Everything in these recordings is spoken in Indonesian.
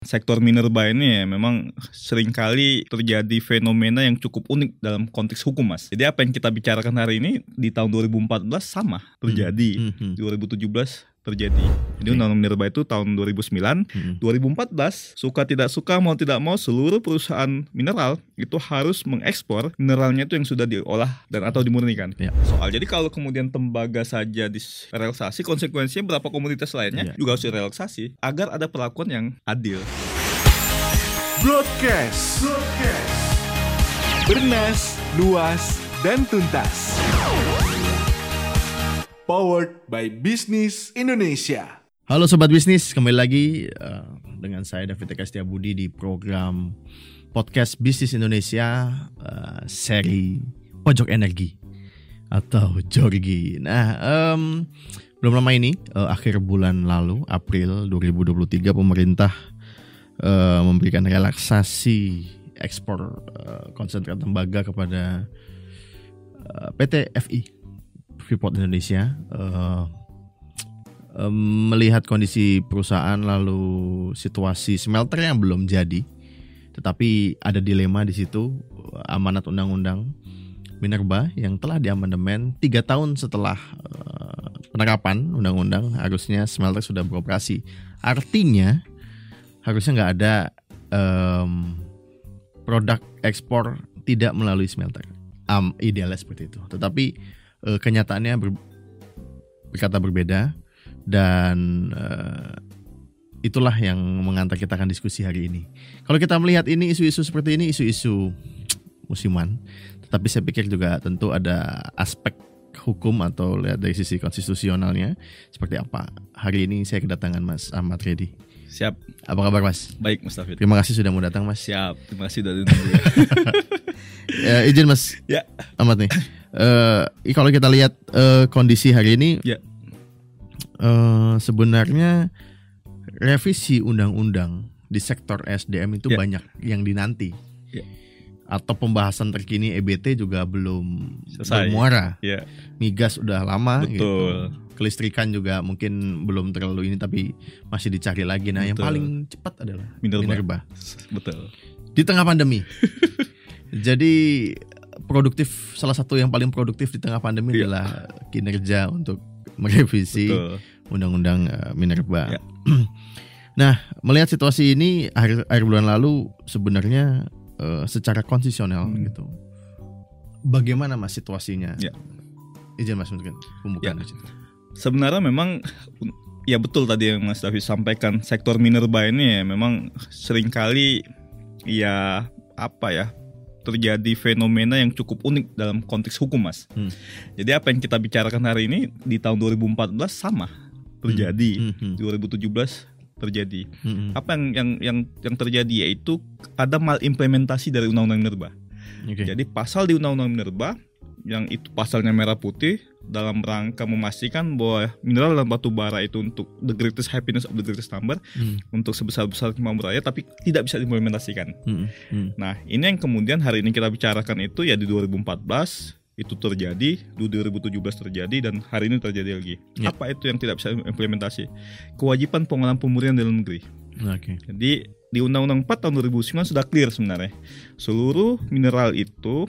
sektor minerba ini ya memang sering kali terjadi fenomena yang cukup unik dalam konteks hukum mas. Jadi apa yang kita bicarakan hari ini di tahun 2014 sama terjadi. Hmm, hmm. 2017 terjadi. Jadi undang-undang minerba itu tahun 2009, Hmm. 2014 suka tidak suka mau tidak mau seluruh perusahaan mineral itu harus mengekspor mineralnya itu yang sudah diolah dan atau dimurnikan. Ya. Soal jadi kalau kemudian tembaga saja direlaksasi konsekuensinya berapa komoditas lainnya Ya. juga harus direlaksasi agar ada perlakuan yang adil. Broadcast. Bernas, luas, dan tuntas. Powered by Business Indonesia. Halo sobat bisnis, kembali lagi eh, dengan saya David Eka Setiabudi di program podcast Bisnis Indonesia eh, seri Pojok Energi atau Jorgi. Nah, em, belum lama ini eh, akhir bulan lalu April 2023 pemerintah memberikan relaksasi ekspor konsentrat tembaga kepada PT FI Freeport Indonesia. Eh, em, melihat kondisi perusahaan lalu situasi smelter yang belum jadi, tetapi ada dilema di situ amanat undang-undang minerba yang telah diamandemen tiga tahun setelah eh, penerapan undang-undang harusnya smelter sudah beroperasi. Artinya harusnya nggak ada em, produk ekspor tidak melalui smelter. Am, idealnya seperti itu. Tetapi eh, kenyataannya ber- berkata berbeda dan eh, itulah yang mengantar kita akan diskusi hari ini. Kalau kita melihat ini isu-isu seperti ini isu-isu musiman, tetapi saya pikir juga tentu ada aspek hukum atau lihat dari sisi konstitusionalnya seperti apa. Hari ini saya kedatangan Mas Ahmad Reddy. Siap. Apa kabar Mas? Baik Mas. Terima kasih sudah mau datang Mas. Siap. Terima kasih sudah diundang. Ya, izin Mas ya. Ahmad nih. Eh, kalau kita lihat eh, kondisi hari ini, Ya. eh, sebenarnya revisi undang-undang di sektor SDM itu Ya. banyak yang dinanti. Ya. Atau pembahasan terkini EBT juga belum Selesai. bermuara. Ya. Migas udah lama Betul. gitu. Kelistrikan juga mungkin belum terlalu ini tapi masih dicari lagi. Nah, yang Betul. paling cepat adalah Minerba. minerba. Betul. Di tengah pandemi. Jadi produktif salah satu yang paling produktif di tengah pandemi Iya. adalah kinerja untuk merevisi undang-undang eh, minerba. Ya. nah, melihat situasi ini akhir akhir bulan lalu sebenarnya eh, secara konstitusional Hmm. gitu. Bagaimana Mas situasinya? Ya. Izin Mas mungkin pembukaan situ. Sebenarnya memang ya betul tadi yang Mas David sampaikan sektor minerba ini ya memang sering kali ya apa ya terjadi fenomena yang cukup unik dalam konteks hukum Mas. Hmm. Jadi apa yang kita bicarakan hari ini di tahun 2014 sama terjadi. Hmm, hmm, 2017 terjadi. hmm, hmm. Apa yang yang yang yang terjadi yaitu ada malimplementasi dari undang-undang minerba. Oke. Jadi pasal di Undang-Undang Minerba yang itu pasalnya merah putih dalam rangka memastikan bahwa mineral dan batu bara itu untuk the greatest happiness of the greatest number Hmm, untuk sebesar-besar kemampuan rakyat tapi tidak bisa diimplementasikan. hmm, hmm. Nah, ini yang kemudian hari ini kita bicarakan itu ya di 2014 itu terjadi, di 2017 terjadi dan hari ini terjadi lagi. Ya. Apa itu yang tidak bisa implementasi? Kewajiban pengolahan pemurnian dalam negeri. Oke. Jadi di Undang-Undang 4 tahun 2009 sudah clear sebenarnya. Seluruh mineral itu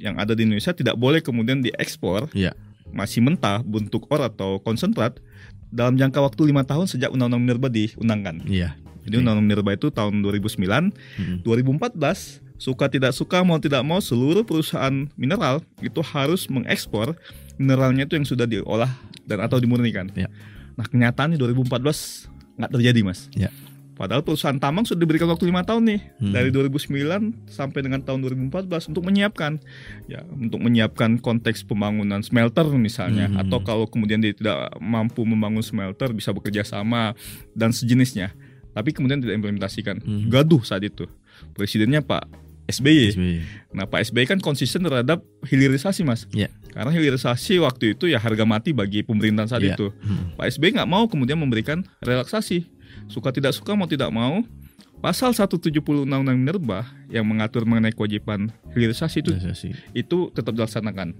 yang ada di Indonesia tidak boleh kemudian diekspor Iya. masih mentah bentuk or atau konsentrat dalam jangka waktu lima tahun sejak Undang-Undang Minerba diundangkan. Iya. Jadi Oke. Undang-Undang Minerba itu tahun 2009, Hmm. 2014 suka tidak suka mau tidak mau seluruh perusahaan mineral itu harus mengekspor mineralnya itu yang sudah diolah dan atau dimurnikan. Iya. Nah kenyataannya 2014 nggak terjadi mas. Iya. Padahal perusahaan tambang sudah diberikan waktu lima tahun nih Hmm. dari 2009 sampai dengan tahun 2014 untuk menyiapkan ya untuk menyiapkan konteks pembangunan smelter misalnya Hmm. atau kalau kemudian dia tidak mampu membangun smelter bisa bekerja sama dan sejenisnya tapi kemudian tidak implementasikan Hmm. gaduh saat itu presidennya Pak SBY SBY. nah Pak SBY kan konsisten terhadap hilirisasi mas Iya. karena hilirisasi waktu itu ya harga mati bagi pemerintahan saat Iya. itu Hmm. Pak SBY nggak mau kemudian memberikan relaksasi. Suka tidak suka mau tidak mau, pasal 170 Undang-Undang Minerba yang mengatur mengenai kewajiban hilirisasi itu Organisasi. itu tetap dilaksanakan.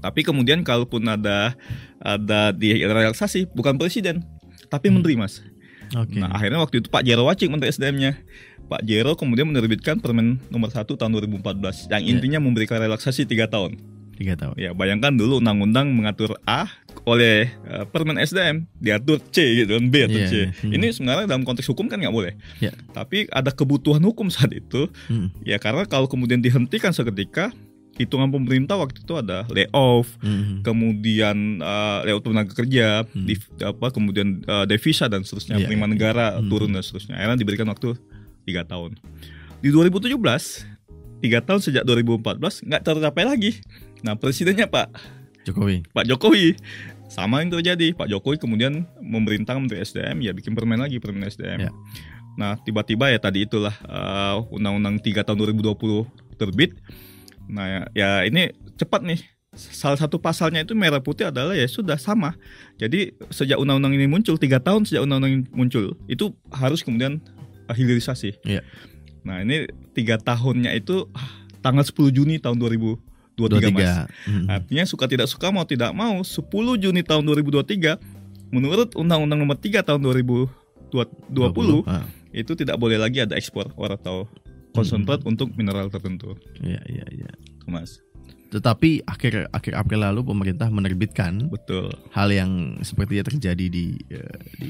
Tapi kemudian kalaupun ada ada di relaksasi bukan presiden, tapi Hmm. menteri mas. Oke. Nah, akhirnya waktu itu Pak Jero Wacik Menteri SDM-nya. Pak Jero kemudian menerbitkan Permen nomor 1 tahun 2014 yang Ya. intinya memberikan relaksasi tiga tahun. Tiga tahun. Ya, bayangkan dulu undang-undang mengatur A oleh eh, Permen SDM diatur C gitu kan B atau Iya, C. iya. Hmm. Ini sebenarnya dalam konteks hukum kan nggak boleh. Ya. Tapi ada kebutuhan hukum saat itu Hmm. ya karena kalau kemudian dihentikan seketika hitungan pemerintah waktu itu ada layoff, Hmm. kemudian uh, layout tenaga kerja, Hmm. di, apa kemudian uh, devisa dan seterusnya Iya, penerimaan iya. negara Hmm. turun dan seterusnya. Akhirnya diberikan waktu tiga tahun. Di 2017 tiga tahun sejak 2014 nggak tercapai lagi. Nah presidennya Pak Jokowi. Pak Jokowi sama yang terjadi. Pak Jokowi kemudian memerintahkan Menteri SDM ya bikin permen lagi permen SDM. Ya. Nah tiba-tiba ya tadi itulah uh, Undang-Undang 3 tahun 2020 terbit. Nah ya, ya ini cepat nih. Salah satu pasalnya itu merah putih adalah ya sudah sama. Jadi sejak undang-undang ini muncul tiga tahun sejak undang-undang ini muncul itu harus kemudian uh, hilirisasi. Iya. Nah ini tiga tahunnya itu ah, tanggal 10 Juni tahun 2023 mas. Hmm. Artinya suka tidak suka mau tidak mau 10 Juni tahun 2023 menurut Undang-Undang Nomor 3 tahun 2020 Ah, itu tidak boleh lagi ada ekspor atau konsentrat untuk mineral tertentu. Iya, iya, iya. Mas. Tetapi akhir akhir April lalu pemerintah menerbitkan Betul. hal yang sepertinya terjadi di, eh, di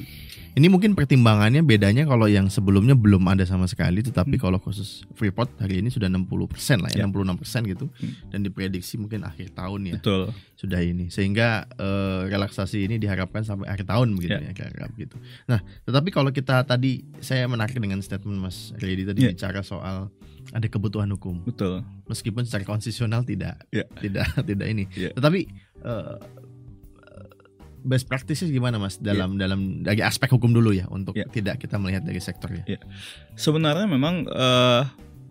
ini mungkin pertimbangannya bedanya kalau yang sebelumnya belum ada sama sekali tetapi Hmm. kalau khusus Freeport hari ini sudah 60% lah ya, Ya. 66% gitu Hmm. dan diprediksi mungkin akhir tahun ya Betul. sudah ini sehingga eh, relaksasi ini diharapkan sampai akhir tahun begitu ya, Ya. begitu. Nah, tetapi kalau kita tadi saya menarik dengan statement Mas Redi tadi Ya. bicara soal ada kebutuhan hukum Betul. meskipun secara konstitusional tidak Ya. tidak tidak ini. Ya. Tetapi eh, best practices gimana Mas dalam dalam dari aspek hukum dulu ya untuk Ya. tidak kita melihat dari sektornya. Sebenarnya memang eh,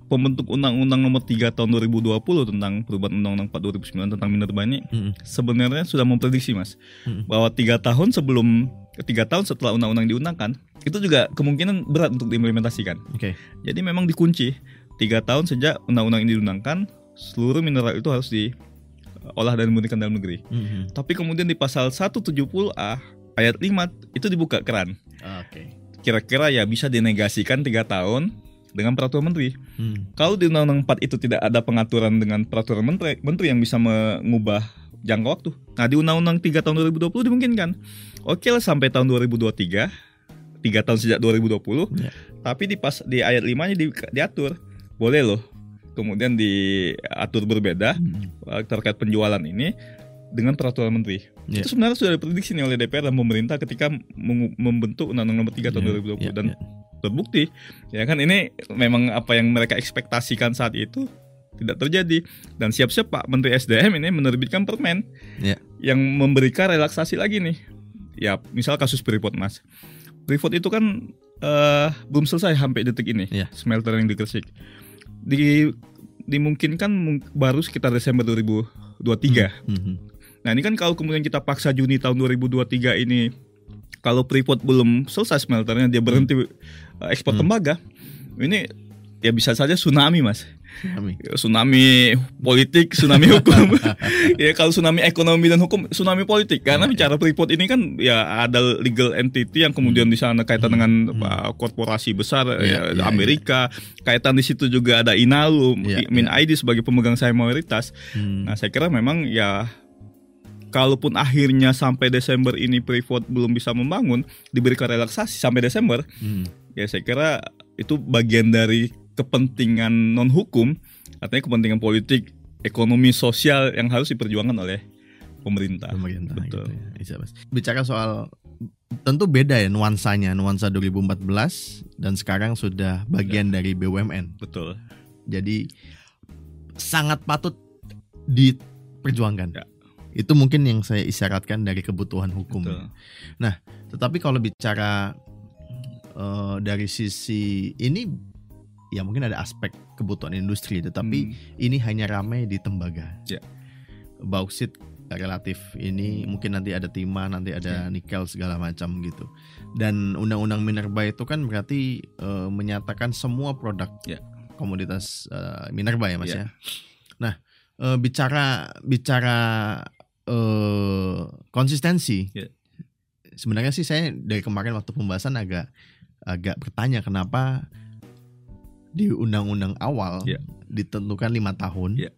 pembentuk Undang-Undang Nomor 3 tahun 2020 tentang perubahan Undang-Undang 4 2009 tentang minerba ini Mm-mm. sebenarnya sudah memprediksi mas Mm-mm. bahwa tiga tahun sebelum tiga tahun setelah undang-undang diundangkan itu juga kemungkinan berat untuk diimplementasikan. Oke. Jadi memang dikunci tiga tahun sejak undang-undang ini diundangkan seluruh mineral itu harus diolah dan dimurnikan dalam negeri. Mhm. Tapi kemudian di pasal 170A ayat 5 itu dibuka keran. Oke. Kira-kira ya bisa dinegasikan tiga tahun dengan peraturan menteri. Hmm. Kalau di Undang-Undang 4 itu tidak ada pengaturan dengan peraturan menteri, menteri yang bisa mengubah jangka waktu. Nah di Undang-Undang 3 tahun 2020 dimungkinkan. Oke lah sampai tahun 2023, tiga tahun sejak 2020. Ya. Tapi di pas di ayat 5-nya di, diatur boleh loh. Kemudian diatur berbeda Hmm. eh, terkait penjualan ini dengan peraturan menteri. Ya. Itu sebenarnya sudah diprediksi nih oleh DPR dan pemerintah ketika membentuk Undang-Undang Nomor 3 tahun Ya, 2020 ya, dan ya. terbukti ya kan ini memang apa yang mereka ekspektasikan saat itu tidak terjadi dan siap-siap Pak Menteri SDM ini menerbitkan permen Ya. yang memberikan relaksasi lagi nih ya misal kasus Freeport Mas Freeport itu kan eh, belum selesai sampai detik ini Ya. smelter yang di Gresik di dimungkinkan mung- baru sekitar Desember 2023 Mhm. Nah ini kan kalau kemudian kita paksa Juni tahun 2023 ini kalau Freeport belum selesai smelternya dia berhenti uh, ekspor Hmm. tembaga, ini ya bisa saja tsunami mas, Kami. Ya, tsunami politik, tsunami hukum. ya kalau tsunami ekonomi dan hukum, tsunami politik karena Ya, bicara Freeport ini kan ya ada legal entity yang kemudian di sana kaitan dengan Hmm. uh, korporasi besar Ya, ya, ya, Amerika, kaitan di situ juga ada Inalum, Ya, Min ya. ID sebagai pemegang saham mayoritas. Hmm. Nah, saya kira memang ya kalaupun akhirnya sampai Desember ini Freeport belum bisa membangun, diberikan relaksasi sampai Desember, Hmm. ya saya kira itu bagian dari kepentingan non hukum, artinya kepentingan politik, ekonomi, sosial yang harus diperjuangkan oleh pemerintah. pemerintah Betul. gitu ya. Mas. Bicara soal tentu beda ya nuansanya, nuansa 2014 dan sekarang sudah bagian dari BUMN. Betul. Jadi sangat patut diperjuangkan. Ya. Itu mungkin yang saya isyaratkan dari kebutuhan hukum. Betul. Tetapi kalau bicara eh, dari sisi ini ya mungkin ada aspek kebutuhan industri tetapi Hmm, ini hanya ramai di tembaga. Ya. Bauksit relatif ini mungkin nanti ada timah, nanti ada Ya. nikel segala macam gitu. Dan undang-undang minerba itu kan berarti eh, menyatakan semua produk Ya. komoditas eh, minerba ya Mas Ya. ya. Nah, eh, bicara bicara eh, konsistensi. Ya. sebenarnya sih saya dari kemarin waktu pembahasan agak agak bertanya kenapa di undang-undang awal Iya. ditentukan lima tahun, Iya.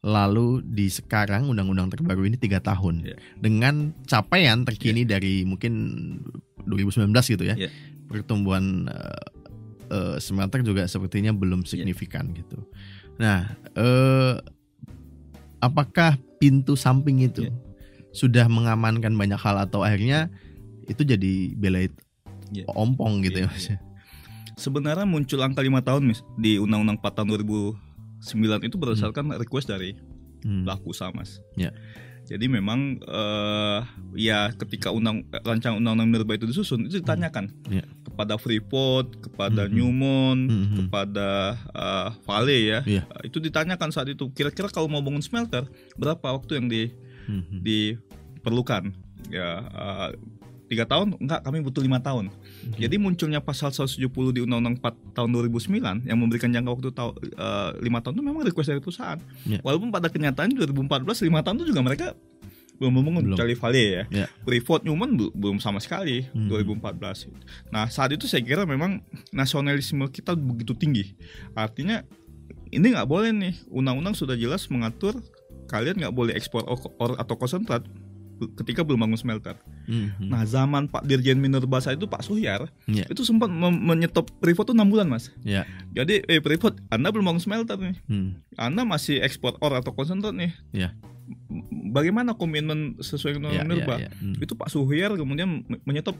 lalu di sekarang undang-undang terbaru ini tiga tahun Iya. dengan capaian terkini dari mungkin 2019 gitu ya, Iya. pertumbuhan eh, eh, smelter juga sepertinya belum Iya. signifikan gitu. Nah, eh, apakah pintu samping itu Iya. sudah mengamankan banyak hal atau akhirnya itu jadi belait Iya. ompong gitu Iya, ya mas? ya? Sebenarnya muncul angka lima tahun mis di Undang-Undang 4 tahun 2009 itu berdasarkan request dari Hmm. pelaku usaha mas. Ya. Jadi memang eh, ya ketika undang rancangan undang-undang minerba itu disusun itu ditanyakan Ya. kepada Freeport, kepada Mhm. Newmont, Mhm. kepada eh, Vale ya. Iya. Eh, Itu ditanyakan saat itu kira-kira kalau mau bangun smelter berapa waktu yang di Hmm. diperlukan ya eh, tiga tahun enggak kami butuh lima tahun jadi munculnya pasal 170 di undang-undang 4 tahun 2009 yang memberikan jangka waktu tahu eh, lima tahun itu memang request dari perusahaan Ya. walaupun pada kenyataan 2014 lima tahun itu juga mereka belum membangun Belum. kecuali Vale ya Ya. Freeport Newman bel- belum sama sekali Hmm. 2014 nah saat itu saya kira memang nasionalisme kita begitu tinggi artinya ini nggak boleh nih undang-undang sudah jelas mengatur kalian nggak boleh ekspor or- or- atau konsentrat ketika belum bangun smelter. Hmm. Nah zaman Pak Dirjen Minerba saat itu Pak Suhyar Ya. itu sempat menyetop Freeport tuh 6 bulan mas. Ya. Jadi eh Freeport Anda belum bangun smelter nih, Hmm. Anda masih ekspor or atau konsentrat nih. M- Bagaimana komitmen sesuai dengan Ya, Minerba? ya, ya. Hmm. Itu Pak Suhyar kemudian me- menyetop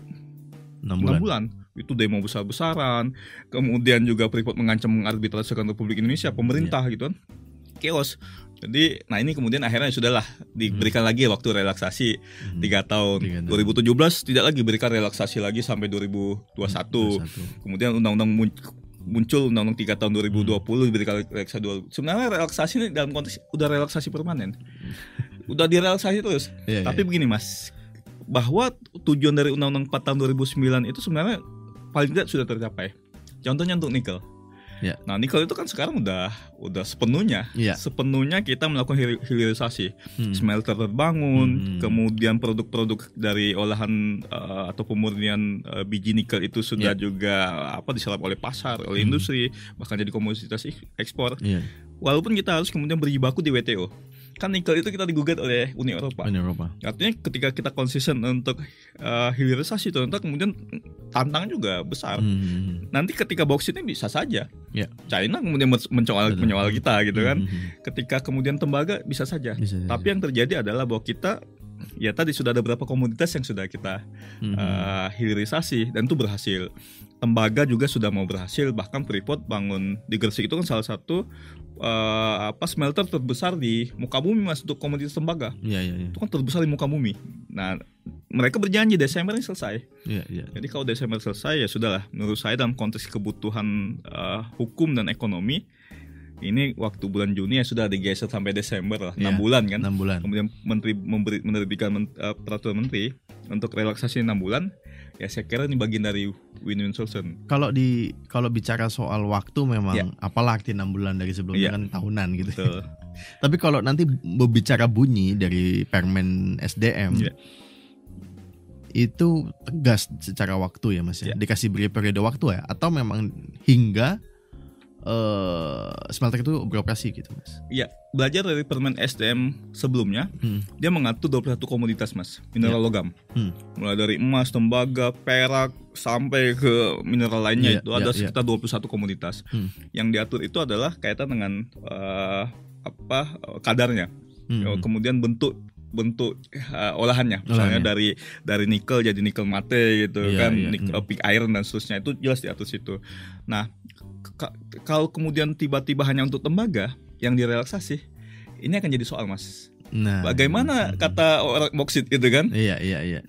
Enam 6 bulan. bulan. Itu demo besar-besaran. Kemudian juga Freeport mengancam mengarbitrasikan Republik Indonesia, pemerintah Iya. gitu kan. Chaos. Jadi, nah ini kemudian akhirnya sudahlah diberikan lagi waktu relaksasi Hmm. tiga tahun. Tiga tahun. 2017 tidak lagi berikan relaksasi lagi sampai 2021. 21. Kemudian undang-undang mun- muncul undang-undang 3 tahun 2020 diberikan relaksasi dua. Sebenarnya relaksasi ini dalam konteks udah relaksasi permanen. Udah direlaksasi terus. Iya, Tapi iya. begini Mas, bahwa tujuan dari Undang-Undang 4 tahun 2009 itu sebenarnya paling tidak sudah tercapai. Contohnya untuk nikel. Ya. Nah, nikel itu kan sekarang udah udah sepenuhnya, Iya. sepenuhnya kita melakukan hil- hilirisasi. Hmm. Smelter terbangun, Hmm. kemudian produk-produk dari olahan eh, atau pemurnian eh, biji nikel itu sudah Ya. juga apa diserap oleh pasar, oleh Hmm. industri, bahkan jadi komoditas ekspor. Iya. Walaupun kita harus kemudian berjibaku di WTO. Kan nikel itu kita digugat oleh Uni Eropa. Uni Eropa. Artinya ketika kita konsisten untuk uh, hilirisasi ternyata kemudian tantangan juga besar. Hmm. Nanti ketika bauxitnya bisa saja. Ya. China kemudian men- mencoal menyoal kita gitu kan. Hmm. Ketika kemudian tembaga bisa saja. Bisa saja. Tapi yang terjadi adalah bahwa kita ya tadi sudah ada beberapa komoditas yang sudah kita Hmm. uh, hilirisasi dan itu berhasil. Tembaga juga sudah mau berhasil bahkan Freeport bangun di Gresik itu kan salah satu uh, apa smelter terbesar di muka bumi Mas untuk komoditas tembaga Iya, iya, iya. itu kan terbesar di muka bumi. Nah, mereka berjanji Desember ini selesai. Iya, iya. Jadi kalau Desember selesai ya sudahlah. Menurut saya dalam konteks kebutuhan eh, hukum dan ekonomi, ini waktu bulan Juni ya sudah digeser sampai Desember lah, enam Iya, bulan kan. 6 bulan. Kemudian menteri memberi menerbitkan men- eh, peraturan menteri untuk relaksasi enam bulan. Ya saya kira ini bagian dari win-win solution. Kalau di kalau bicara soal waktu memang Iya. apalah arti 6 bulan dari sebelumnya Iya. kan tahunan gitu. Betul. Tapi kalau nanti berbicara bunyi dari Permen SDM Iya. itu tegas secara waktu ya Mas ya. Iya. Dikasih beri periode waktu ya atau memang hingga eh smelter itu beroperasi gitu Mas. Iya, belajar dari permen SDM sebelumnya, Hmm. dia mengatur 21 komoditas mas mineral logam Hmm. mulai dari emas tembaga perak sampai ke mineral lainnya Iya, itu iya, ada iya. sekitar 21 komoditas Hmm. yang diatur itu adalah kaitan dengan eh, apa eh, kadarnya Hmm. Ya, kemudian bentuk bentuk eh, olahannya misalnya Olahannya. dari dari nikel jadi nikel mate gitu Iya, kan iya, nik- hmm. eh, pig iron dan seterusnya itu jelas diatur situ nah kalau kemudian tiba-tiba hanya untuk tembaga yang direlaksasi ini akan jadi soal mas Nah, bagaimana hmm. kata orang boksit itu kan Iya, iya, iya.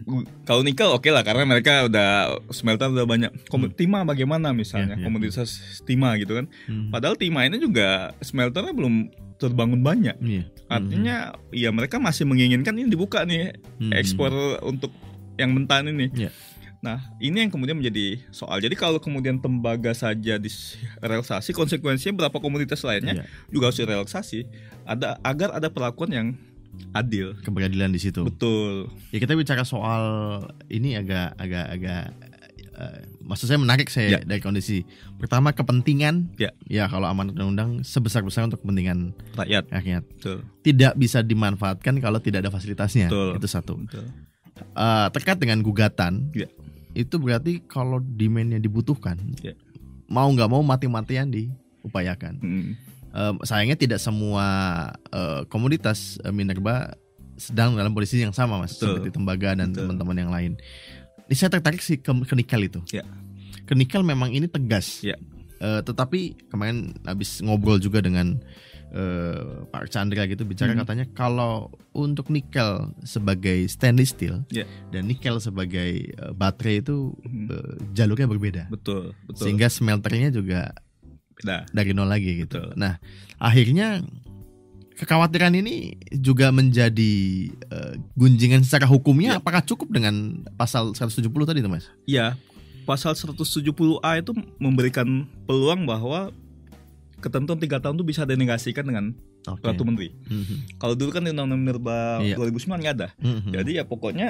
kalau nikel oke lah karena mereka udah smelter udah banyak. Kom- Hmm. Timah bagaimana misalnya Iya, iya. komoditas timah gitu kan. Hmm. Padahal timah ini juga smelternya belum terbangun banyak. Iya. Artinya ya mereka masih menginginkan ini dibuka nih Hmm. ekspor untuk yang mentah ini. Iya. Nah ini yang kemudian menjadi soal. Jadi kalau kemudian tembaga saja direlaksasi, konsekuensinya berapa komoditas lainnya Iya. juga harus direlaksasi. Ada agar ada perlakuan yang adil. keberadilan di situ. Betul. Ya kita bicara soal ini agak agak agak eh, maksud saya menarik saya Ya. dari kondisi pertama kepentingan Ya. ya kalau amanat undang-undang sebesar besar untuk kepentingan Rakyat. rakyat Betul. tidak bisa dimanfaatkan kalau tidak ada fasilitasnya Betul. itu satu Betul. Eh, terkait dengan gugatan Ya. Itu berarti kalau demandnya dibutuhkan Ya. mau nggak mau mati-matian diupayakan Mm. Eh, sayangnya tidak semua eh, komoditas eh, minerba sedang dalam posisi yang sama mas Betul. seperti tembaga dan teman-teman yang lain. Ini saya tertarik sih ke, ke nikel itu. Ya. Ke nikel memang ini tegas. Ya. Eh, tetapi kemarin habis ngobrol juga dengan eh, Pak Chandra gitu bicara Hmm. katanya kalau untuk nikel sebagai stainless steel Ya. dan nikel sebagai eh, baterai itu Hmm. eh, jalurnya berbeda. Betul. Betul. Sehingga smelternya juga Beda. dari nol lagi gitu. Betul. Nah, akhirnya kekhawatiran ini juga menjadi eh, gunjingan secara hukumnya Ya. apakah cukup dengan pasal 170 tadi tuh Mas? Iya, pasal 170A itu memberikan peluang bahwa ketentuan tiga tahun itu bisa dinegasikan dengan Oke. Ratu Menteri. Mhm. Kalau dulu kan di Undang-Undang Minerba Iya. 2009 nggak ada. Mhm. Jadi ya pokoknya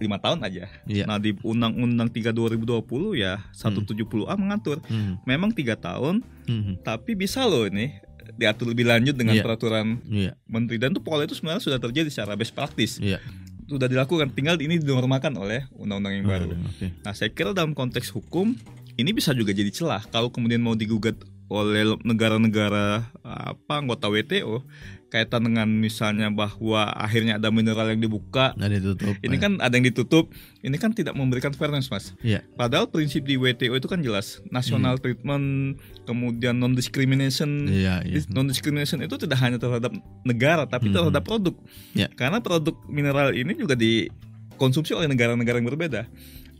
lima tahun aja. Iya. Nah di Undang-Undang 3 2020 ya 170A mengatur Mhm. memang tiga tahun, Mhm. tapi bisa loh ini diatur lebih lanjut dengan Iya. peraturan Iya, menteri dan itu pola itu sebenarnya sudah terjadi secara best praktis. iya. Sudah dilakukan, tinggal ini dinormalkan oleh undang-undang yang baru. Oke. Nah, saya kira dalam konteks hukum ini bisa juga jadi celah kalau kemudian mau digugat oleh negara-negara apa anggota WTO kaitan dengan misalnya bahwa akhirnya ada mineral yang dibuka. Nah, ditutup. Ini kan ada yang ditutup, ini kan tidak memberikan fairness, Mas. Iya. Padahal prinsip di WTO itu kan jelas, national treatment, kemudian non discrimination. Iya, iya. Non discrimination itu tidak hanya terhadap negara tapi Hmm. terhadap produk. Ya. Karena produk mineral ini juga dikonsumsi oleh negara-negara yang berbeda.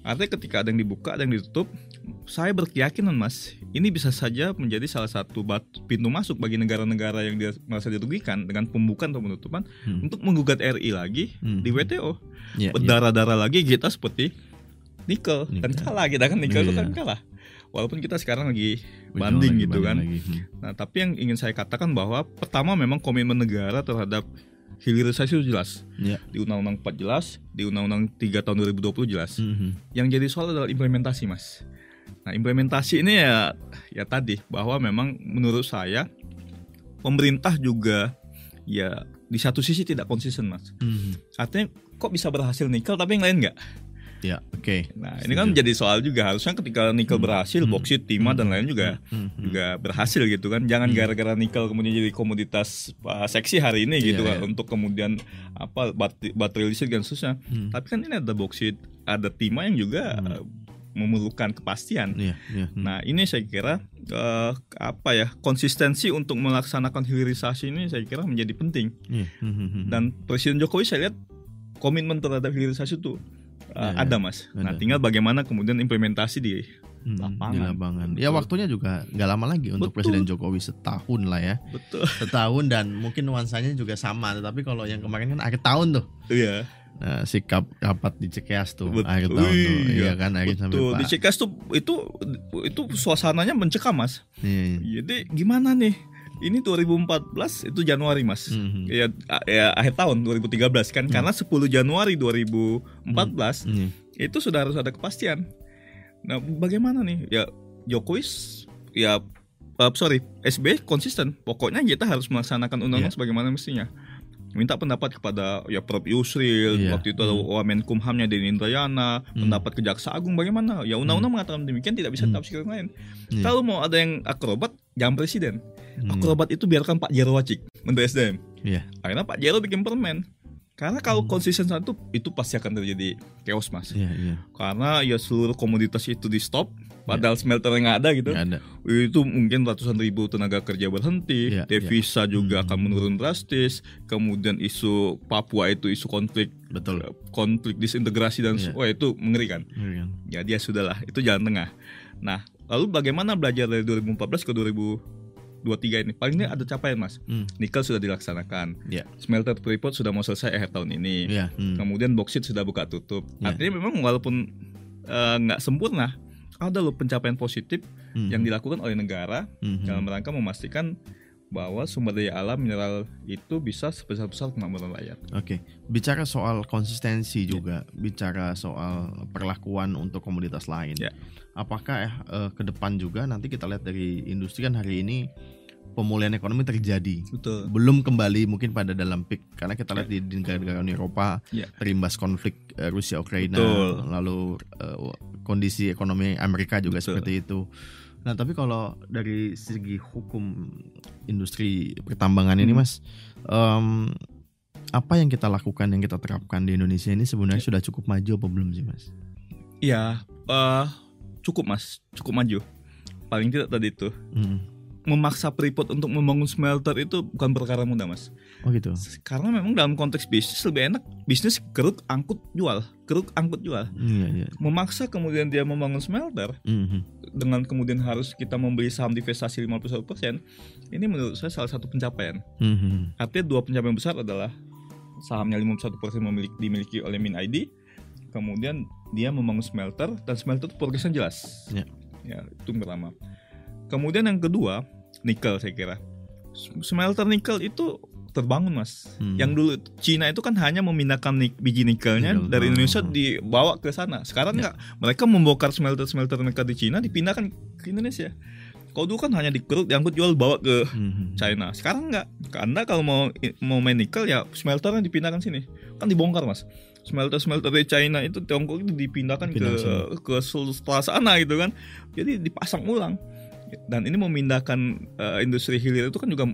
Artinya ketika ada yang dibuka, ada yang ditutup, saya berkeyakinan mas, ini bisa saja menjadi salah satu batu, pintu masuk bagi negara-negara yang dia merasa dirugikan dengan pembukaan atau penutupan Hmm. untuk menggugat RI lagi Hmm. di WTO. Iya, iya. Berdarah-darah lagi kita seperti nikel dan Nikel. kalah kita kan nikel itu Iya. kan kalah. Walaupun kita sekarang lagi banding lagi, gitu banding kan. lagi. Hmm. Nah, tapi yang ingin saya katakan bahwa pertama memang komitmen negara terhadap hilirisasi itu jelas. Iya. Di Undang-Undang 4 jelas, di Undang-Undang 3 tahun 2020 jelas. Mhm. Yang jadi soal adalah implementasi, Mas. Nah, implementasi ini ya ya tadi bahwa memang menurut saya pemerintah juga ya di satu sisi tidak konsisten, Mas. Mhm. Artinya kok bisa berhasil nikel tapi yang lain enggak? Ya, oke. Nah, ini kan jadi soal juga harusnya ketika nikel berhasil, Hmm. boksit, timah dan lain juga Mhm. juga berhasil gitu kan. Jangan gara-gara nikel kemudian jadi komoditas uh, seksi hari ini gitu Iya, kan iya. untuk kemudian apa baterai, baterai listrik dan seterusnya. Hmm. Tapi kan ini ada boksit, ada timah yang juga Hmm. uh, memerlukan kepastian. Iya, iya. Hmm. Nah, ini saya kira uh, apa ya konsistensi untuk melaksanakan hilirisasi ini saya kira menjadi penting. Iya. Mhm. Dan Presiden Jokowi saya lihat komitmen terhadap hilirisasi itu uh, Ya, ada mas. Nah, Ada. tinggal bagaimana kemudian implementasi di Hmm, lapangan. di lapangan. Betul. Ya waktunya juga nggak lama lagi untuk Betul. Presiden Jokowi setahun lah ya. betul. Setahun dan mungkin nuansanya juga sama. Tetapi kalau yang kemarin kan akhir tahun tuh. Iya. Nah, sikap rapat di Cikeas tuh Betul. akhir tahun tuh. Iya. Iya kan akhir sampai Betul. Di Pak. Cikeas tuh itu itu suasananya mencekam mas. Iya. Jadi gimana nih? Ini 2014 itu Januari mas. Mhm. Ya, ya akhir tahun 2013 kan karena 10 Januari 2014 Iya. itu sudah harus ada kepastian. Nah, bagaimana nih? Ya Jokowi ya uh, sorry, SB konsisten. Pokoknya kita harus melaksanakan undang-undang Iya. sebagaimana mestinya. Minta pendapat kepada ya Prof Yusril, Iya. waktu itu ada Hmm. Wamenkumhamnya Denny Indrayana, Hmm. pendapat Kejaksa Agung bagaimana? Ya undang-undang mengatakan demikian tidak bisa Hmm. ditafsirkan lain. Iya. Kalau mau ada yang akrobat, jangan presiden. Hmm. Akrobat itu biarkan Pak Jero Wacik, Menteri SDM. Iya. Akhirnya Pak Jero bikin permen. Karena kalau Hmm. konsisten satu itu pasti akan terjadi chaos mas. Iya, iya. Karena ya seluruh komoditas itu di stop, padahal smelter yang nggak ada gitu. Nggak ada. Itu mungkin ratusan ribu tenaga kerja berhenti, Iya, devisa juga Hmm. akan menurun drastis. Kemudian isu Papua itu isu konflik, Betul. konflik disintegrasi dan Iya. wah itu mengerikan. Iya kan? Ya dia sudahlah, itu jalan tengah. Nah, lalu bagaimana belajar dari 2014 ke 2023 ini? Paling tidak ada capaian mas. Hmm. Nikel sudah dilaksanakan, Iya. smelter Freeport sudah mau selesai akhir tahun ini. Iya. Hmm. Kemudian boksit sudah buka tutup. Iya. Artinya memang walaupun eh, nggak sempurna, ada loh pencapaian positif Hmm. yang dilakukan oleh negara Hmm. dalam rangka memastikan bahwa sumber daya alam mineral itu bisa sebesar-besar kemakmuran rakyat. Oke, bicara soal konsistensi juga, bicara soal perlakuan untuk komoditas lain. Ya. Apakah eh, ke depan juga nanti kita lihat dari industri kan hari ini pemulihan ekonomi terjadi. Betul. Belum kembali mungkin pada dalam peak karena kita lihat di di negara-negara Uni Eropa Ya. terimbas konflik eh, Rusia Ukraina, Betul. lalu eh, kondisi ekonomi Amerika juga Betul. seperti itu. Nah, tapi kalau dari segi hukum industri pertambangan ini, Hmm. Mas, em, apa yang kita lakukan yang kita terapkan di Indonesia ini sebenarnya sudah cukup maju apa belum sih, Mas? Ya, eh, cukup mas, cukup maju. Paling tidak tadi itu Hmm. memaksa Freeport untuk membangun smelter itu bukan perkara mudah mas. Oh gitu. Karena memang dalam konteks bisnis lebih enak bisnis keruk angkut jual, keruk angkut jual. Iya, iya. Memaksa kemudian dia membangun smelter Mhm. dengan kemudian harus kita membeli saham divestasi 51%, ini menurut saya salah satu pencapaian. Mhm. Artinya dua pencapaian besar adalah sahamnya 51% memiliki, dimiliki oleh Min ID, kemudian dia membangun smelter dan smelter itu progresnya jelas. Ya. Ya, itu yang pertama. Kemudian yang kedua, nikel saya kira. Smelter nikel itu terbangun mas. Hmm. Yang dulu Cina itu kan hanya memindahkan nik- biji nikelnya Nikel. dari Indonesia Oh. dibawa ke sana. Sekarang Ya. enggak, mereka membongkar smelter-smelter nikel di Cina dipindahkan ke Indonesia. Kalau dulu kan hanya dikeruk, diangkut jual bawa ke Mhm. China. Sekarang enggak. Anda kalau mau mau main nikel ya smelternya dipindahkan sini. Kan dibongkar, Mas. Smelter-smelter dari China itu Tiongkok itu dipindahkan Dipindah ke sini. ke setelah sana gitu kan. Jadi dipasang ulang. Dan ini memindahkan eh, industri hilir itu kan juga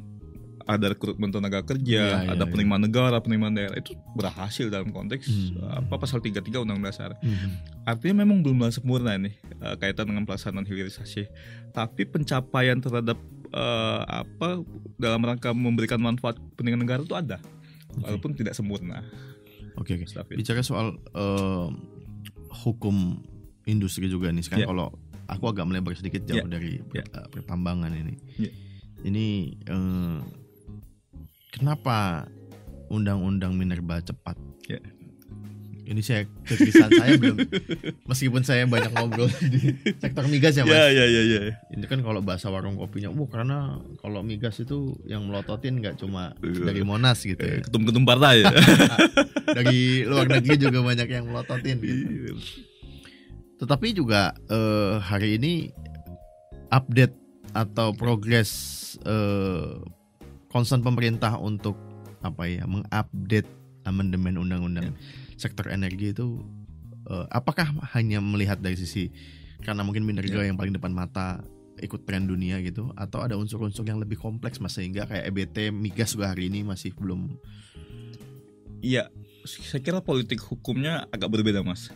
ada rekrutmen tenaga kerja, iya, ada iya. penerimaan negara, penerimaan daerah itu berhasil dalam konteks Hmm. apa pasal 33 Undang Dasar. Mhm. Artinya memang belum sempurna nih eh, kaitan dengan pelaksanaan hilirisasi. Tapi pencapaian terhadap eh, apa dalam rangka memberikan manfaat kepentingan negara itu ada, walaupun tidak sempurna. Oke, oke. Mas David. Bicara soal em, hukum industri juga nih sekarang Ya. kalau aku agak melebar sedikit jauh Ya. dari Ya. eh, pertambangan ini. Ya. Ini eh, kenapa undang-undang minerba cepat? Ya. Ini saya kegelisahan saya belum meskipun saya banyak ngobrol di sektor migas ya Mas. Ya ya ya ya. Ini kan kalau bahasa warung kopinya, wah karena kalau migas itu yang melototin nggak cuma Iya. dari Monas gitu ya. Ketum-ketum partai ya. dari luar negeri juga banyak yang melototin gitu. Tetapi juga eh, hari ini update atau progres eh, concern pemerintah untuk apa ya mengupdate amandemen undang-undang sektor energi itu eh, apakah hanya melihat dari sisi karena mungkin minerba yang paling depan mata ikut tren dunia gitu atau ada unsur-unsur yang lebih kompleks mas sehingga kayak EBT migas juga hari ini masih belum Iya, saya kira politik hukumnya agak berbeda mas.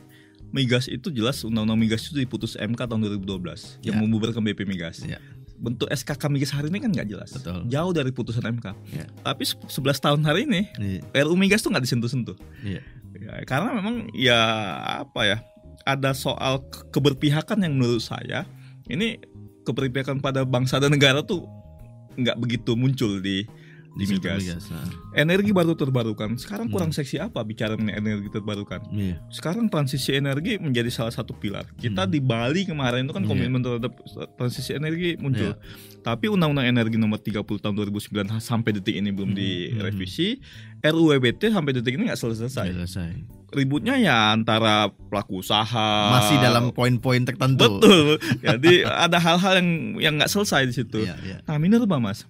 Migas itu jelas undang-undang migas itu diputus MK tahun 2012 yang Ya. membubarkan BP migas. Ya. Bentuk SKK migas hari ini kan nggak jelas. Betul. Jauh dari putusan MK. Ya. Tapi se- 11 tahun hari ini Iya. RU migas tuh nggak disentuh-sentuh. Iya. Ya, karena memang ya apa ya ada soal ke- keberpihakan yang menurut saya ini keberpihakan pada bangsa dan negara tuh nggak begitu muncul di di sektor migas. nah. Energi baru terbarukan sekarang Hmm. kurang seksi apa bicara mengenai energi terbarukan. Iya. Sekarang transisi energi menjadi salah satu pilar. Kita Hmm. di Bali kemarin itu kan Iya. komitmen terhadap transisi energi muncul. Tapi Undang-Undang Energi Nomor 30 Tahun 2009 sampai detik ini belum Hmm. direvisi. RUU EBT sampai detik ini nggak selesai Sudah selesai. ributnya ya antara pelaku usaha Masih dalam poin-poin tertentu. betul jadi ada hal-hal yang yang nggak selesai di situ Iya, iya. nah minerba mas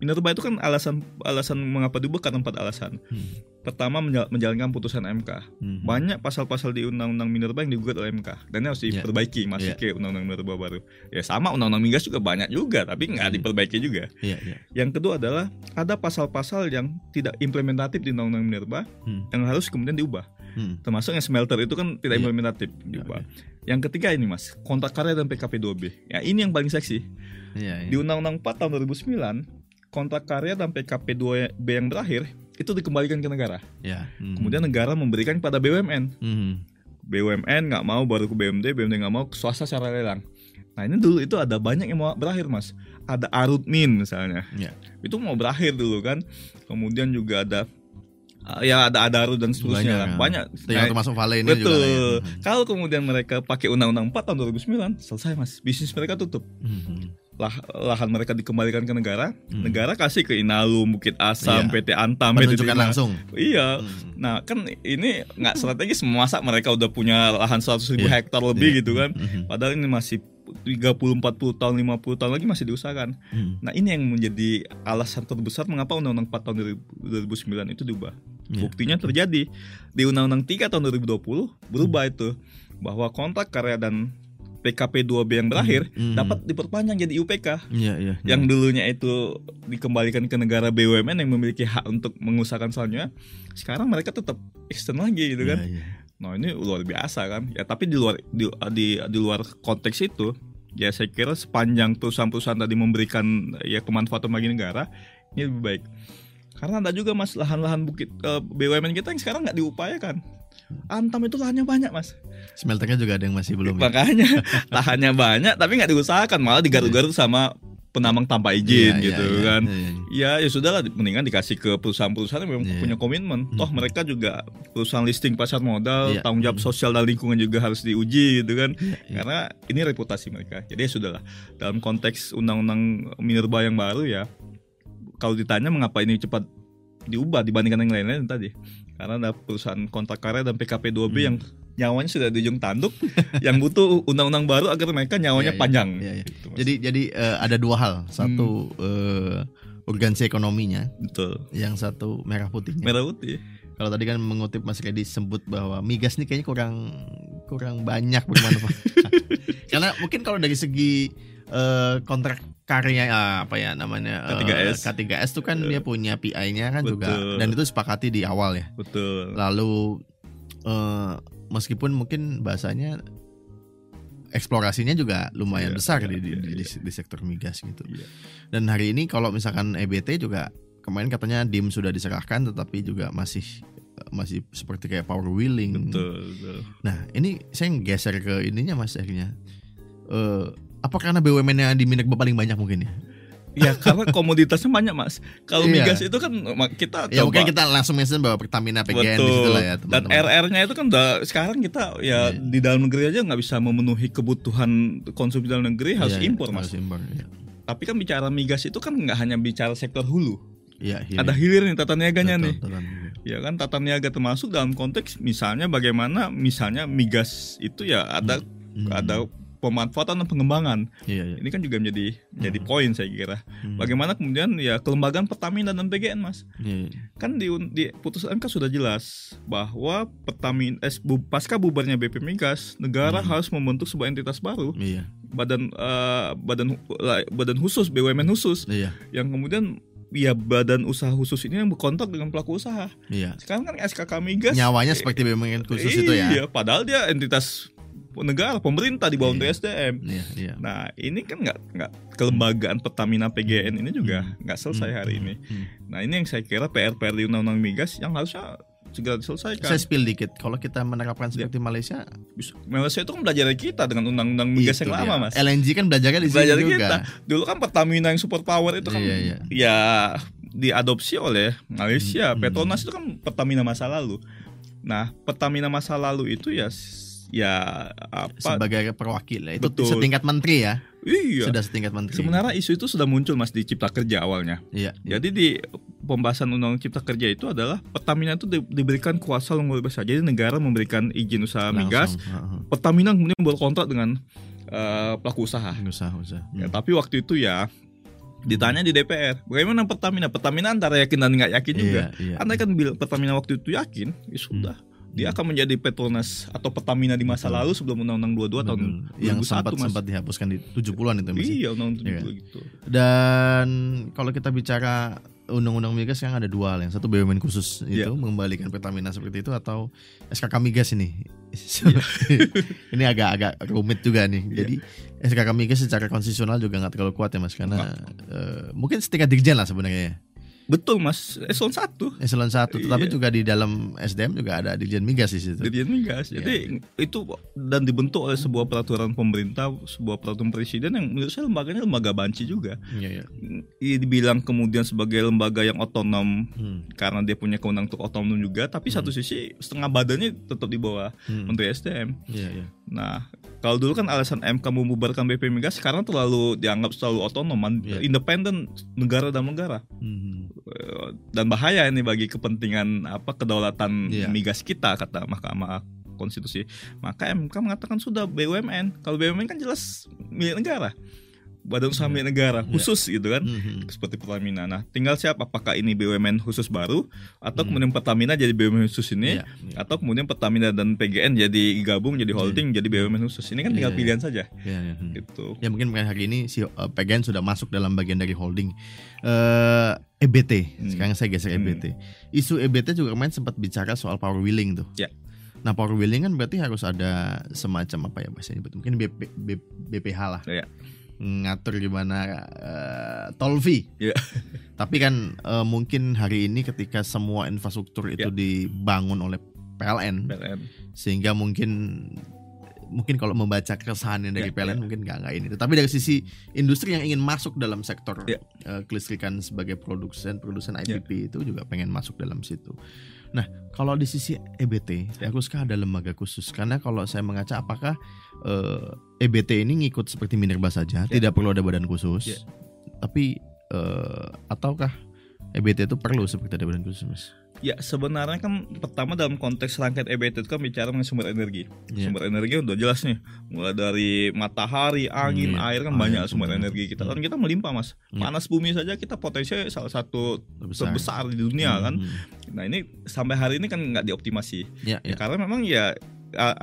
minerba itu kan alasan alasan mengapa dibuka karena empat alasan Hmm. pertama menjal- menjalankan putusan MK Hmm. banyak pasal-pasal di undang-undang minerba yang digugat oleh MK dan ini harus Iya. diperbaiki masih Iya. ke undang-undang minerba baru ya sama undang-undang migas juga banyak juga tapi nggak Hmm. diperbaiki juga Iya, iya. yang kedua adalah ada pasal-pasal yang tidak implementatif di undang-undang minerba Hmm. yang harus kemudian diubah Hmm. termasuk yang smelter itu kan tidak Iya. implementatif Iya, diubah. Yang ketiga ini mas, kontrak karya dan PKP 2B. Ya ini yang paling seksi. Iya, iya. Di Undang-Undang 4 tahun 2009, kontrak karya dan PKP 2B yang berakhir itu dikembalikan ke negara. Iya. Hmm. Kemudian negara memberikan pada BUMN. Hmm. BUMN nggak mau baru ke BUMD, BUMD nggak mau ke swasta secara lelang. Nah ini dulu itu ada banyak yang mau berakhir mas. Ada Arutmin misalnya. Iya. Itu mau berakhir dulu kan. Kemudian juga ada ah, ya ada Adaru dan seterusnya. Banyak, ya. Banyak. Yang Nah, termasuk Vale ini Betul. juga lah ya. Hmm. Kalau kemudian mereka pakai Undang-Undang 4 tahun 2009, selesai mas. Bisnis mereka tutup. Hmm. Lah- lahan mereka dikembalikan ke negara, Hmm. negara kasih ke Inalum, Bukit Asam, Iya. PT Antam, PT langsung. Iya. Hmm. Nah, kan ini nggak strategis masa mereka udah punya lahan 100 ribu Iya. hektar lebih Iya. gitu kan. Mhm. Padahal ini masih 30 40 tahun 50 tahun lagi masih diusahakan. Hmm. Nah, ini yang menjadi alasan terbesar mengapa Undang-Undang 4 tahun 2009 itu diubah. Iya. Buktinya terjadi di Undang-Undang 3 tahun 2020 berubah itu bahwa kontrak karya dan PKP 2B yang berakhir Hmm. dapat diperpanjang jadi IUPK. Iya, iya. Yang dulunya itu dikembalikan ke negara BUMN yang memiliki hak untuk mengusahakan selanjutnya, sekarang mereka tetap extend lagi gitu kan. Iya, iya. Nah ini luar biasa kan. Ya tapi di luar di di, di luar konteks itu, ya saya kira sepanjang perusahaan-perusahaan tadi memberikan ya kemanfaatan bagi negara, ini lebih baik. Karena ada juga mas lahan-lahan bukit eh, BUMN kita yang sekarang nggak diupayakan. Antam itu lahannya banyak mas. Smelternya juga ada yang masih belum. ya? Makanya lahannya banyak tapi nggak diusahakan malah digaruk-garuk sama penambang tanpa izin Iya, gitu iya. kan. Iya, iya. Ya ya sudahlah mendingan dikasih ke perusahaan-perusahaan yang memang punya komitmen. Toh Mhm. mereka juga perusahaan listing pasar modal, tanggung jawab Mhm. sosial dan lingkungan juga harus diuji gitu kan. Karena ini reputasi mereka. Jadi ya sudahlah. Dalam konteks undang-undang minerba yang baru ya kalau ditanya mengapa ini cepat diubah dibandingkan yang lain-lain tadi. Karena ada perusahaan kontrak karya dan PKP 2B Hmm. yang nyawanya sudah di ujung tanduk yang butuh undang-undang baru agar mereka nyawanya iya. panjang. Iya, iya. Gitu. Jadi jadi eh, ada dua hal. Satu eh, urgensi ekonominya, betul. yang satu merah putihnya. Merah putih. Kalau tadi kan mengutip Mas Reddy sebut bahwa migas ini kayaknya kurang kurang banyak bermanfaat. Karena mungkin kalau dari segi eh, kontrak karya ah, apa ya namanya eh, K3S. K3S itu kan dia punya PI-nya kan juga Betul. dan itu sepakati di awal ya. Betul. Lalu eh, meskipun mungkin bahasanya eksplorasinya juga lumayan Iya, besar iya, di, di, iya, di, iya. di- di sektor migas gitu. Iya. Dan hari ini kalau misalkan EBT juga kemarin katanya DIM sudah diserahkan tetapi juga masih masih seperti kayak power wheeling. Betul, betul. Nah, ini saya geser ke ininya Mas akhirnya. Eh apa karena BUMN yang di Minerba paling banyak mungkin ya? Ya karena komoditasnya banyak mas. Kalau Iya. migas itu kan kita Ya coba mungkin kita langsung mention bahwa Pertamina PGN di situ lah ya Dan teman-teman. RR-nya itu kan udah sekarang kita ya Iya. di dalam negeri aja nggak bisa memenuhi kebutuhan konsumsi dalam negeri harus Iya, iya, impor mas. Harus impor. Iya. Tapi kan bicara migas itu kan nggak hanya bicara sektor hulu. Iya, hilir. Ada hilir nih tata niaganya Betul, nih. betul. Ya kan tata niaga termasuk dalam konteks misalnya bagaimana misalnya migas itu ya ada Hmm. ada pemanfaatan dan pengembangan. Iya, iya. Ini kan juga menjadi menjadi Hmm. poin saya kira. Hmm. Bagaimana kemudian ya kelembagaan Pertamina dan PGN mas. Iya, iya. kan di, di putusan MK sudah jelas bahwa Pertamina eh, bu- pasca bubarnya BP Migas negara Hmm. harus membentuk sebuah entitas baru Iya, badan eh, badan badan khusus BUMN khusus iya, yang kemudian ya badan usaha khusus ini yang berkontak dengan pelaku usaha iya. sekarang kan SKK Migas Nyawanya seperti BUMN khusus itu ya. iya padahal dia entitas negara pemerintah di bawah Iya. untuk SDM Iya, iya. nah ini kan nggak nggak kelembagaan Pertamina PGN ini juga nggak selesai hari ini Hmm. Nah ini yang saya kira PR-PR di Undang-Undang Migas yang harusnya segera diselesaikan. Saya spill dikit. Kalau kita menerapkan seperti Malaysia, Bisa- Malaysia itu kan belajar dari kita dengan Undang-Undang Migas yang lama mas. LNG kan belajarnya di sini Belajar juga. kita. Dulu kan Pertamina yang super power itu kan Iya, iya. ya diadopsi oleh Malaysia. Hmm. Petronas itu kan Pertamina masa lalu. Nah Pertamina masa lalu itu ya ya apa? Sebagai perwakil ya. Itu Betul. setingkat menteri ya. Iya. Sudah setingkat menteri. Sebenarnya isu itu sudah muncul mas di Cipta Kerja awalnya. Iya. Jadi di pembahasan Undang Cipta Kerja itu adalah Pertamina itu di- diberikan kuasa luar biasa. Jadi negara memberikan izin usaha migas, Langsung. Heeh. Pertamina kemudian berkontrak dengan eh, pelaku usaha. Usaha-usaha. Ya, tapi waktu itu ya ditanya di DPR, bagaimana Pertamina? Pertamina antara yakin dan nggak yakin juga. Iya, iya. Andai kan bilang Pertamina waktu itu yakin, ya sudah. Dia akan menjadi Petronas atau Pertamina di masa Betul. lalu sebelum Undang-Undang 22 tahun Betul. yang 2001 sempat Mas. sempat dihapuskan di 70-an itu Mas. Iya, Undang-Undang Iya. 70 gitu. Dan kalau kita bicara undang-undang migas yang ada dua hal, yang satu BUMN khusus itu Iya. mengembalikan Pertamina seperti itu atau SKK migas ini. Iya. ini agak-agak rumit juga nih. Jadi SKK migas secara konstitusional juga nggak terlalu kuat ya mas, karena eh, mungkin setingkat dirjen lah sebenarnya. Betul mas eselon satu Eselon 1 tetapi Iya. juga di dalam SDM juga ada Dirjen Migas di situ. Dirjen Migas. Jadi itu dan dibentuk oleh sebuah peraturan pemerintah, sebuah peraturan presiden yang menurut saya lembaganya lembaga banci juga. Iya, iya. Ini dibilang kemudian sebagai lembaga yang otonom Hmm. karena dia punya kewenangan untuk otonom juga, tapi satu sisi setengah badannya tetap di bawah Hmm. Menteri SDM. Iya, iya. Nah, kalau dulu kan alasan MK membubarkan BP Migas sekarang terlalu dianggap terlalu otonom, Iya. independen negara dalam negara. Hmm. Eh, Dan bahaya ini bagi kepentingan apa kedaulatan Iya. migas kita kata Mahkamah Konstitusi. Maka MK mengatakan sudah BUMN. Kalau BUMN kan jelas milik negara. Badan usaha milik negara Iya. khusus gitu kan. Hmm. Seperti Pertamina. Nah, tinggal siapa apakah ini BUMN khusus baru atau Hmm. kemudian Pertamina jadi BUMN khusus ini Iya, iya. atau kemudian Pertamina dan PGN jadi gabung jadi holding jadi BUMN khusus. Ini kan tinggal Iya, iya. pilihan saja Iya, iya. Hmm. gitu. Ya mungkin mungkin hari ini si uh, PGN sudah masuk dalam bagian dari holding eh EBT. Hmm. Sekarang saya geser Hmm. EBT. Isu EBT juga kemarin sempat bicara soal power wheeling tuh. Ya. Nah power wheeling kan berarti harus ada semacam apa ya bahasanya nyebut? mungkin BP, B- BPH lah Ya. Ngatur gimana eh, tol fee. Ya. Tapi kan eh, mungkin hari ini ketika semua infrastruktur itu Ya. dibangun oleh PLN, PLN. sehingga mungkin mungkin kalau membaca keresahan dari Ya, PLN ya. mungkin nggak nggak ini. Tapi dari sisi industri yang ingin masuk dalam sektor Ya. eh, kelistrikan sebagai produsen produsen. IPP itu juga pengen masuk dalam situ. Nah kalau di sisi EBT, haruskah ada lembaga khusus? Karena kalau saya mengaca apakah eh, EBT ini ngikut seperti Minerba saja, Ya. tidak perlu ada badan khusus. Ya. Tapi eh, ataukah EBT itu perlu seperti ada badan khusus, Mas? Ya sebenarnya kan pertama dalam konteks rangkaian EBT itu kan bicara mengenai sumber energi. Ya. Sumber energi udah jelas nih, mulai dari matahari, angin, Hmm, air kan air, banyak sumber energi kita. Kan kita melimpah mas. Ya. Panas bumi saja kita potensinya salah satu Terbesar. terbesar di dunia Hmm, kan. hmm. Nah ini sampai hari ini kan nggak dioptimasi. Ya, Ya, ya. karena memang ya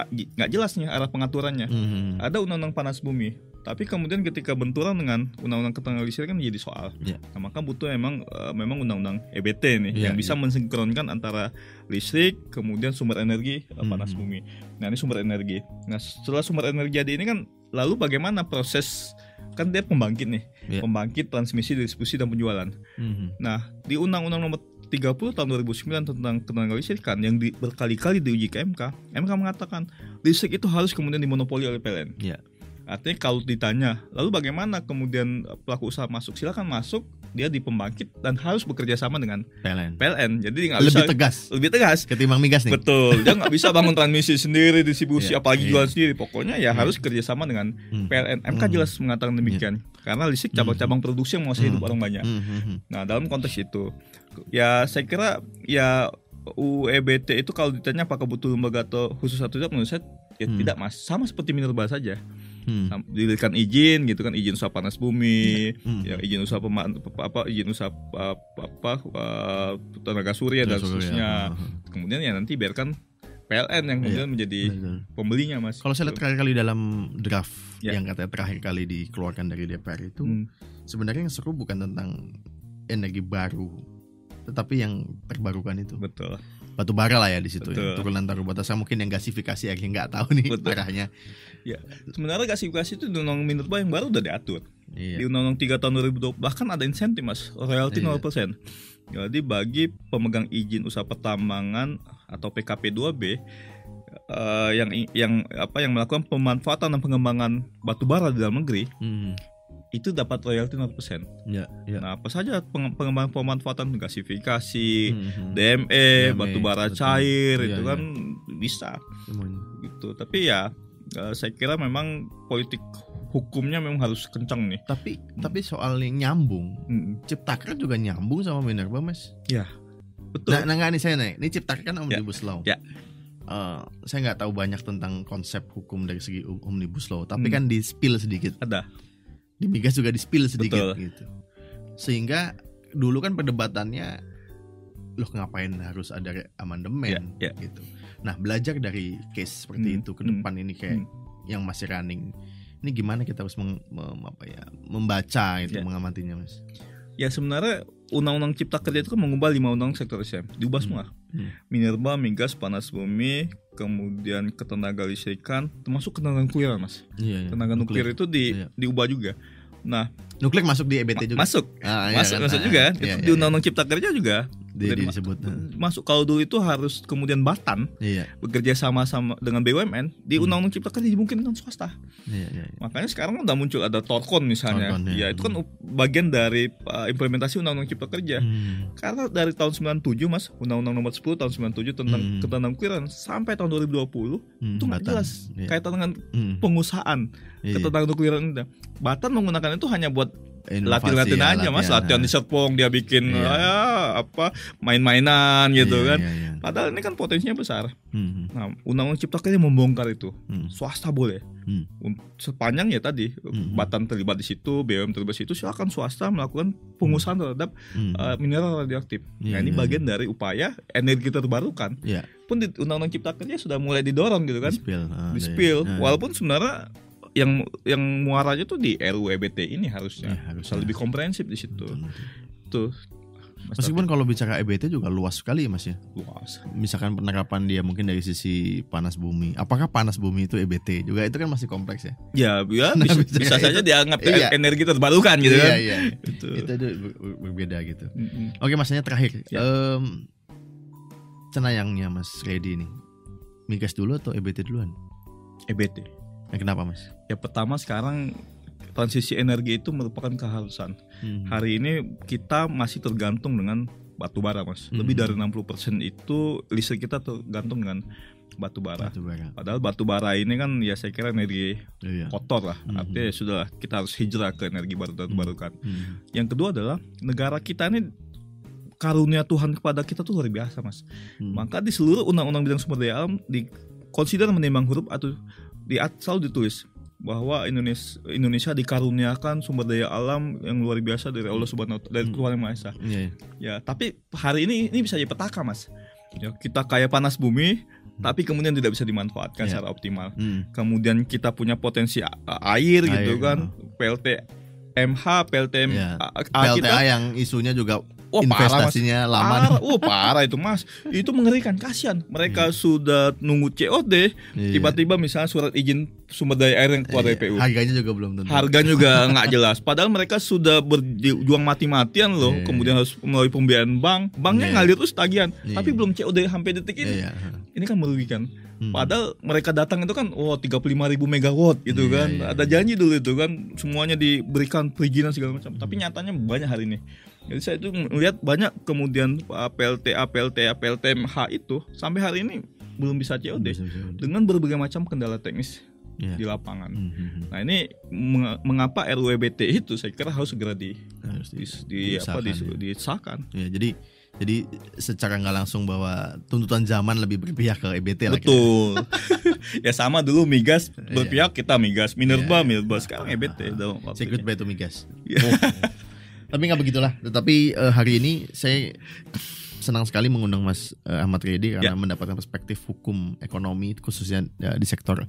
nggak jelas nih arah pengaturannya. Hmm, hmm. Ada undang-undang panas bumi, tapi kemudian ketika benturan dengan undang-undang ketenaga listrikan kan jadi soal. Ya. Nah, maka butuh memang eh, memang undang-undang EBT nih Ya, yang bisa ya. mensinkronkan antara listrik kemudian sumber energi eh, panas Hmm. bumi. Nah, ini sumber energi. Nah, setelah sumber energi jadi ini kan lalu bagaimana proses kan dia pembangkit nih. Ya. Pembangkit, transmisi, distribusi dan penjualan. Hmm. Nah, di Undang-Undang Nomor 30 tahun 2009 tentang ketenaga listrikan yang di- berkali-kali diuji ke MK, MK mengatakan listrik itu harus kemudian dimonopoli oleh PLN. Ya. Artinya kalau ditanya, lalu bagaimana kemudian pelaku usaha masuk? Silakan masuk, dia di pembangkit dan harus bekerja sama dengan PLN. PLN. Jadi nggak Lebih bisa tegas lebih tegas. ketimbang migas nih. Betul, dia nggak bisa bangun transmisi sendiri, distribusi, Iya, apalagi iya. jual sendiri. Pokoknya ya Iya. harus kerjasama dengan Hmm. PLN. MK Hmm. jelas mengatakan demikian. Karena listrik cabang-cabang produksi yang menguasai hidup Hmm. orang banyak. Hmm, hmm, hmm. Nah, dalam konteks itu, ya saya kira ya UEBT itu kalau ditanya apakah butuh lembaga atau khusus atau tidak, menurut saya ya Hmm. tidak mas, sama seperti Minerba saja. Hmm. Diberikan izin gitu kan, izin usaha panas bumi, Hmm. ya izin usaha pema- apa, izin usaha apa, apa eh, tenaga surya dan seterusnya. hmm. Kemudian ya nanti biarkan PLN yang kemudian menjadi Betul. pembelinya mas. Kalau saya lihat terakhir kali dalam draft Ya. yang katanya terakhir kali dikeluarkan dari DPR itu Hmm, sebenarnya yang seru bukan tentang energi baru, tetapi yang terbarukan itu betul. Batu bara lah ya di situ ya. Betul. turunan batas mungkin yang gasifikasi yang nggak tahu nih Betul. arahnya Sebenarnya gasifikasi itu di Undang-Undang Minerba yang baru udah diatur. iya di Undang-Undang 3 tahun 2020 bahkan ada insentif mas royalti Iya. 0% jadi bagi pemegang izin usaha pertambangan atau PKP 2B eh, yang yang apa yang melakukan pemanfaatan dan pengembangan batu bara di dalam negeri Hmm. Itu dapat royalti 0%. ya ya Nah, apa saja penge- pengembangan pemanfaatan gasifikasi, Hmm, hmm. DME, DME, batu bara betul. cair Iya, itu iya. kan bisa Semuanya. gitu. Tapi ya eh, saya kira memang politik hukumnya memang harus kencang nih. tapi tapi soal yang nyambung Mm, Ciptaker juga nyambung sama Minerba mas Betul. Nah, nah nggak nih saya nih. Ini Ciptaker kan omnibus law. Ya. Eh, saya nggak tahu banyak tentang konsep hukum dari segi um- omnibus law, tapi Hmm. kan di spill sedikit. Ada. Di migas juga di spill sedikit Betul. gitu. Sehingga dulu kan perdebatannya loh ngapain harus ada amandemen Ya, ya. gitu. Nah, belajar dari case seperti Hmm, itu ke hmm, depan ini kayak yang masih running. Ini gimana kita harus meng- mem- apa ya, membaca itu Ya. mengamatinya, Mas? Ya sebenarnya undang-undang cipta kerja itu kan mengubah lima undang sektor SDM, diubah Hmm. semua. Hmm. Minerba, migas, panas bumi, kemudian ketenaga listrikan, termasuk ketenaga nuklir mas. Iya, iya. Tenaga nuklir itu di, Iya. diubah juga. Nah, Nuklir masuk di EBT juga. masuk, Ah, iya masuk, kan? masuk Ah, juga. iya, itu iya, di iya. Undang-Undang Cipta Kerja juga Dari- disebut. ah. masuk. Kalau dulu itu harus kemudian Batan Iya, bekerja sama sama dengan BUMN di Hmm. Undang-Undang Cipta Kerja dimungkinkan swasta. iya, iya. iya. Makanya sekarang udah muncul ada Torkon misalnya. Torkon, ya. ya itu kan bagian dari uh, implementasi Undang-Undang Cipta Kerja. Hmm. Karena dari tahun 97 Mas, Undang-Undang Nomor 10 tahun 97 tentang Hmm. ketenagakerjaan sampai tahun 2020 Hmm, itu nggak jelas Iya. kaitan dengan Hmm. pengusahaan Iya. ketenagakerjaan itu. Batan menggunakan itu hanya buat latihan-latihan ya, aja Mas, latihan di Serpong dia bikin Iya. ya, apa main-mainan gitu Iya, kan. iya, iya. Padahal ini kan potensinya besar. Hmm, Nah, Undang-Undang Cipta Kerja membongkar itu. hmm, Swasta boleh. Un- Sepanjang ya tadi Hmm. Batan terlibat di situ, BUMN terlibat di situ, silakan swasta melakukan pengusahaan terhadap Hmm. uh, mineral radioaktif. Iya, nah, ini iya, bagian dari upaya energi terbarukan. Iya, Pun di Undang-Undang Cipta Kerja sudah mulai didorong gitu kan, di spill. ah, di ya. spill. Ah. Walaupun sebenarnya yang yang muaranya tuh di RUU EBT ini harusnya Iya, harusnya. bisa lebih komprehensif di situ. Betul. Tuh. Mas Meskipun kalau bicara EBT juga luas sekali ya Mas ya. Luas. Misalkan penerapan dia mungkin dari sisi panas bumi. Apakah panas bumi itu EBT? Juga itu kan masih kompleks ya. Ya, ya Nah, bisa, bisa itu- saja dianggap iya. energi terbarukan gitu kan. Iya, iya. Itu. Itu, itu ber- ber- berbeda gitu. Mm-mm. Oke, masanya terakhir. Ya. Em, cenayangnya Mas Redi ini. Migas dulu atau EBT duluan? EBT. Eh, kenapa Mas? Ya pertama sekarang transisi energi itu merupakan keharusan. Hmm. Hari ini kita masih tergantung dengan batu bara, Mas. Lebih Hmm. dari 60% itu listrik kita tergantung dengan batu bara. Batu bara. Padahal batu bara ini kan ya saya kira energi Iya. kotor lah. Hmm. Artinya ya sudah kita harus hijrah ke energi baru terbarukan. Hmm. Yang kedua adalah negara kita ini karunia Tuhan kepada kita tuh luar biasa, Mas. Hmm. Maka di seluruh undang-undang bidang sumber daya alam di consider menimbang huruf atau di selalu ditulis bahwa Indonesia Indonesia dikaruniakan sumber daya alam yang luar biasa dari Allah Subhanahu dari Hmm. Tuhan Yang Maha Esa. Iya, iya. Ya, tapi hari ini ini bisa jadi petaka, Mas. Ya, kita kaya panas bumi tapi kemudian tidak bisa dimanfaatkan Ya. secara optimal. Hmm. Kemudian kita punya potensi a- a- air, gitu Air, kan. PLT MH, PLTM. A- A- PLTA kita yang isunya juga Wah, parah, Mas. investasinya lama. Parah, oh parah itu mas. Itu mengerikan, kasihan. Mereka sudah nunggu COD, Iya. tiba-tiba misalnya surat izin sumber daya air yang keluar dari Iya, PU. Harganya juga belum tentu. Harga juga nggak jelas. Padahal mereka sudah berjuang mati-matian loh. Iya. Kemudian harus melalui pembiayaan bank. Banknya Iya. ngalir terus tagihan. Iya. Tapi belum COD sampai detik ini. Iya, iya. Ini kan merugikan. Hmm. Padahal mereka datang itu kan, oh 35 ribu megawatt gitu Iya, kan. iya, Ada janji dulu itu kan, semuanya diberikan perizinan segala macam. Tapi nyatanya banyak hari ini. Jadi saya itu melihat banyak kemudian uh, PLTA, PLTA, PLTMH itu sampai hari ini belum bisa COD bisa, dengan berbagai macam kendala teknis Iya. di lapangan. Hmm, hmm. Nah ini meng- mengapa RUEBT itu saya kira harus segera di, Harus di, di- di apa di, diusahakan, ya. disahkan. Ya, jadi jadi secara nggak langsung bahwa tuntutan zaman lebih berpihak ke EBT lah. Betul. ya sama dulu migas Iya. berpihak kita migas, minerba Iya, iya. minerba sekarang EBT dalam Say waktunya. goodbye to migas. Iya. Tapi nggak begitulah. Tetapi eh, hari ini saya senang sekali mengundang Mas eh, Ahmad Redi karena Ya. mendapatkan perspektif hukum ekonomi khususnya ya, di sektor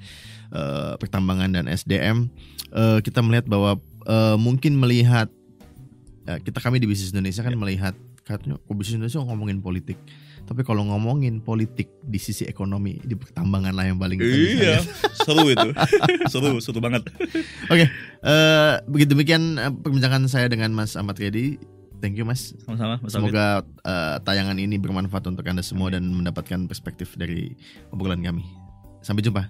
eh, pertambangan dan SDM. Eh, kita melihat bahwa eh, mungkin melihat ya, kita kami di bisnis Indonesia kan melihat katanya kok bisnis Indonesia ngomongin politik. Tapi kalau ngomongin politik di sisi ekonomi di pertambangan lah yang paling Iya, seru itu. seru, seru banget. Oke, eh, begitu demikian perbincangan saya dengan Mas Ahmad Redi. Thank you Mas. Sama-sama. Mas Semoga uh, tayangan ini bermanfaat untuk Anda semua okay. dan mendapatkan perspektif dari obrolan kami. Sampai jumpa.